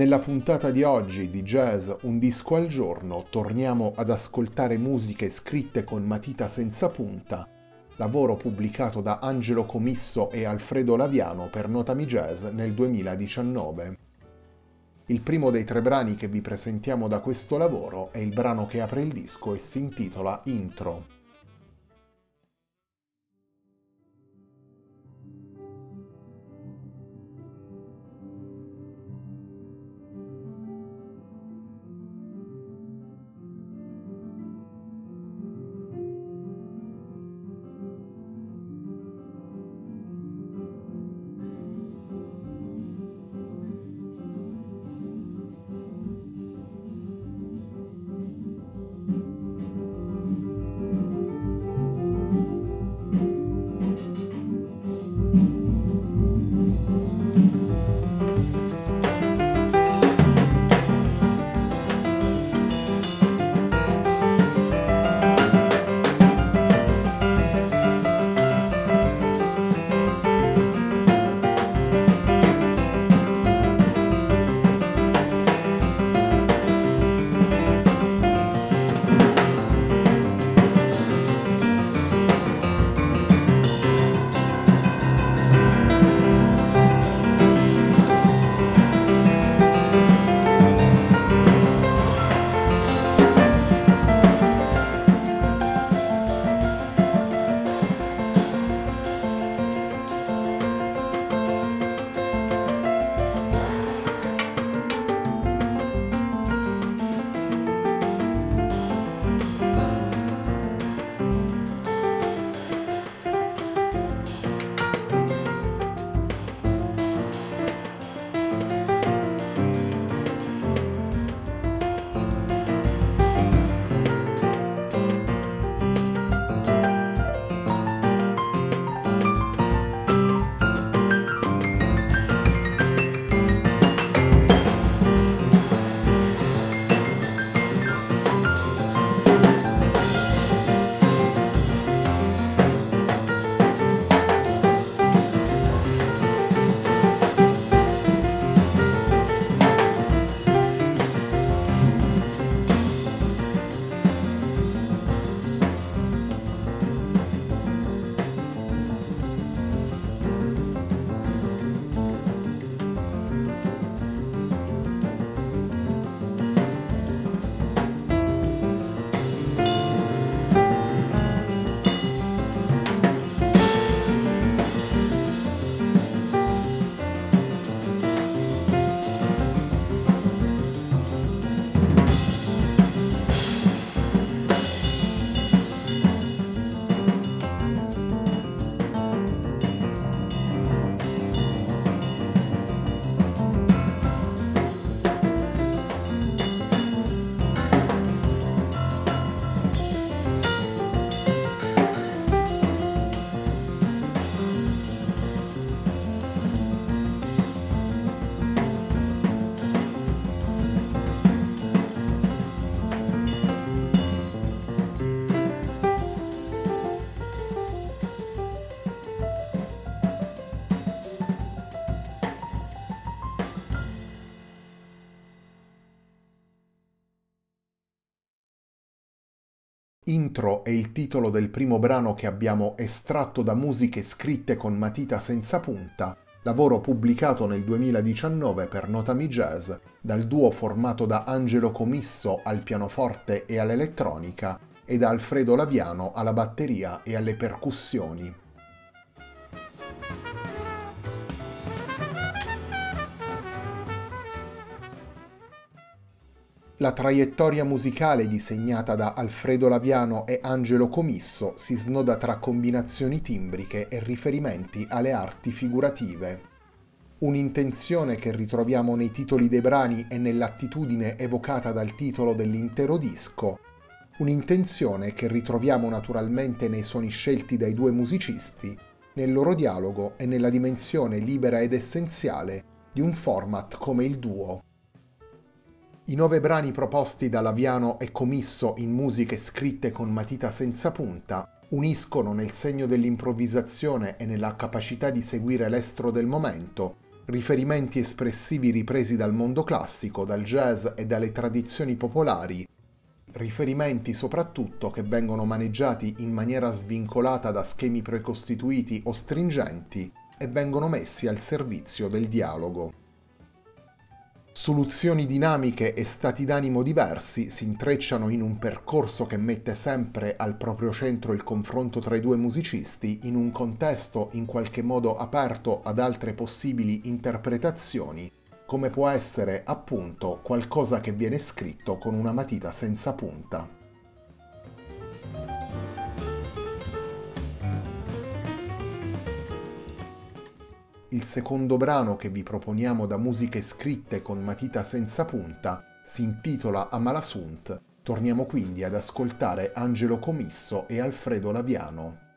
Nella puntata di oggi di Jazz Un disco al giorno torniamo ad ascoltare musiche scritte con matita senza punta, lavoro pubblicato da Angelo Comisso e Alfredo Laviano per Notami Jazz nel 2019. Il primo dei tre brani che vi presentiamo da questo lavoro è il brano che apre il disco e si intitola Intro. Intro è il titolo del primo brano che abbiamo estratto da musiche scritte con matita senza punta, lavoro pubblicato nel 2019 per Notami Jazz dal duo formato da Angelo Comisso al pianoforte e all'elettronica e da Alfredo Laviano alla batteria e alle percussioni. La traiettoria musicale disegnata da Alfredo Laviano e Angelo Comisso si snoda tra combinazioni timbriche e riferimenti alle arti figurative. Un'intenzione che ritroviamo nei titoli dei brani e nell'attitudine evocata dal titolo dell'intero disco. Un'intenzione che ritroviamo naturalmente nei suoni scelti dai due musicisti, nel loro dialogo e nella dimensione libera ed essenziale di un format come il duo. I nove brani proposti da Laviano e Comisso in musiche scritte con matita senza punta uniscono nel segno dell'improvvisazione e nella capacità di seguire l'estro del momento riferimenti espressivi ripresi dal mondo classico, dal jazz e dalle tradizioni popolari, riferimenti soprattutto che vengono maneggiati in maniera svincolata da schemi precostituiti o stringenti e vengono messi al servizio del dialogo. Soluzioni dinamiche e stati d'animo diversi si intrecciano in un percorso che mette sempre al proprio centro il confronto tra i due musicisti in un contesto in qualche modo aperto ad altre possibili interpretazioni, come può essere appunto qualcosa che viene scritto con una matita senza punta. Il secondo brano che vi proponiamo da musiche scritte con matita senza punta si intitola Amalasunt. Torniamo quindi ad ascoltare Angelo Comisso e Alfredo Laviano.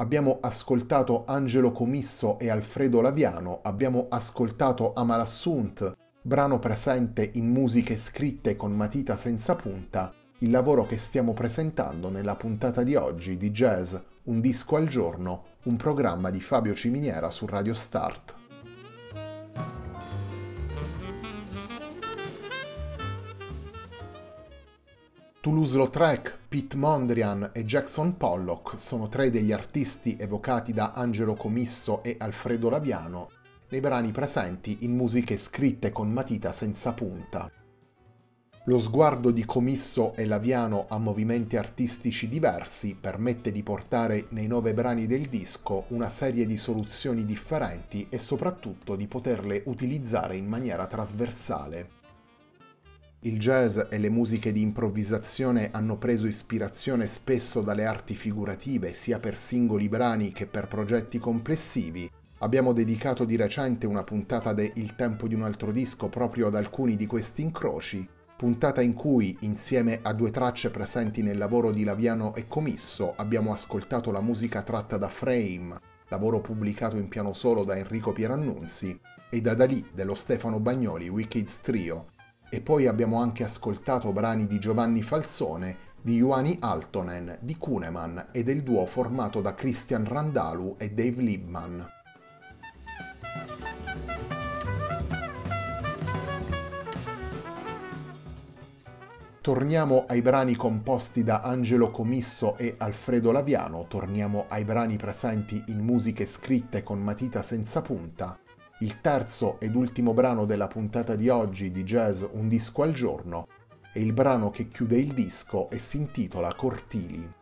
Abbiamo ascoltato Angelo Comisso e Alfredo Laviano, abbiamo ascoltato Amalassunt, brano presente in musiche scritte con matita senza punta, il lavoro che stiamo presentando nella puntata di oggi di Jazz Un disco al giorno, un programma di Fabio Ciminiera su Radio Start. Toulouse-Lautrec, Pete Mondrian e Jackson Pollock sono tre degli artisti evocati da Angelo Comisso e Alfredo Laviano nei brani presenti in musiche scritte con matita senza punta. Lo sguardo di Comisso e Laviano a movimenti artistici diversi permette di portare nei nove brani del disco una serie di soluzioni differenti e soprattutto di poterle utilizzare in maniera trasversale. Il jazz e le musiche di improvvisazione hanno preso ispirazione spesso dalle arti figurative, sia per singoli brani che per progetti complessivi. Abbiamo dedicato di recente una puntata de Il tempo di un altro disco proprio ad alcuni di questi incroci, puntata in cui, insieme a due tracce presenti nel lavoro di Laviano e Comisso, abbiamo ascoltato la musica tratta da Frame, lavoro pubblicato in piano solo da Enrico Pierannunzi, e da Dalì dello Stefano Bagnoli Wickeds Trio, e poi abbiamo anche ascoltato brani di Giovanni Falzone, di Ioani Altonen, di Kuneman e del duo formato da Christian Randalu e Dave Liebman. Torniamo ai brani composti da Angelo Comisso e Alfredo Laviano, torniamo ai brani presenti in musiche scritte con matita senza punta il terzo ed ultimo brano della puntata di oggi di Jazz Un disco al giorno è il brano che chiude il disco e si intitola Cortili.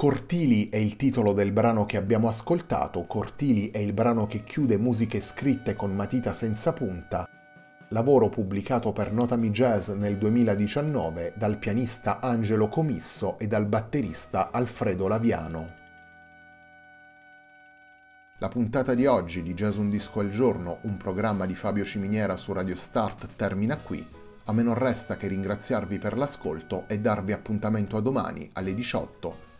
Cortili è il titolo del brano che abbiamo ascoltato, Cortili è il brano che chiude musiche scritte con matita senza punta, lavoro pubblicato per Notami Jazz nel 2019 dal pianista Angelo Comisso e dal batterista Alfredo Laviano. La puntata di oggi di Jazz Un Disco al Giorno, un programma di Fabio Ciminiera su Radio Start, termina qui. A me non resta che ringraziarvi per l'ascolto e darvi appuntamento a domani alle 18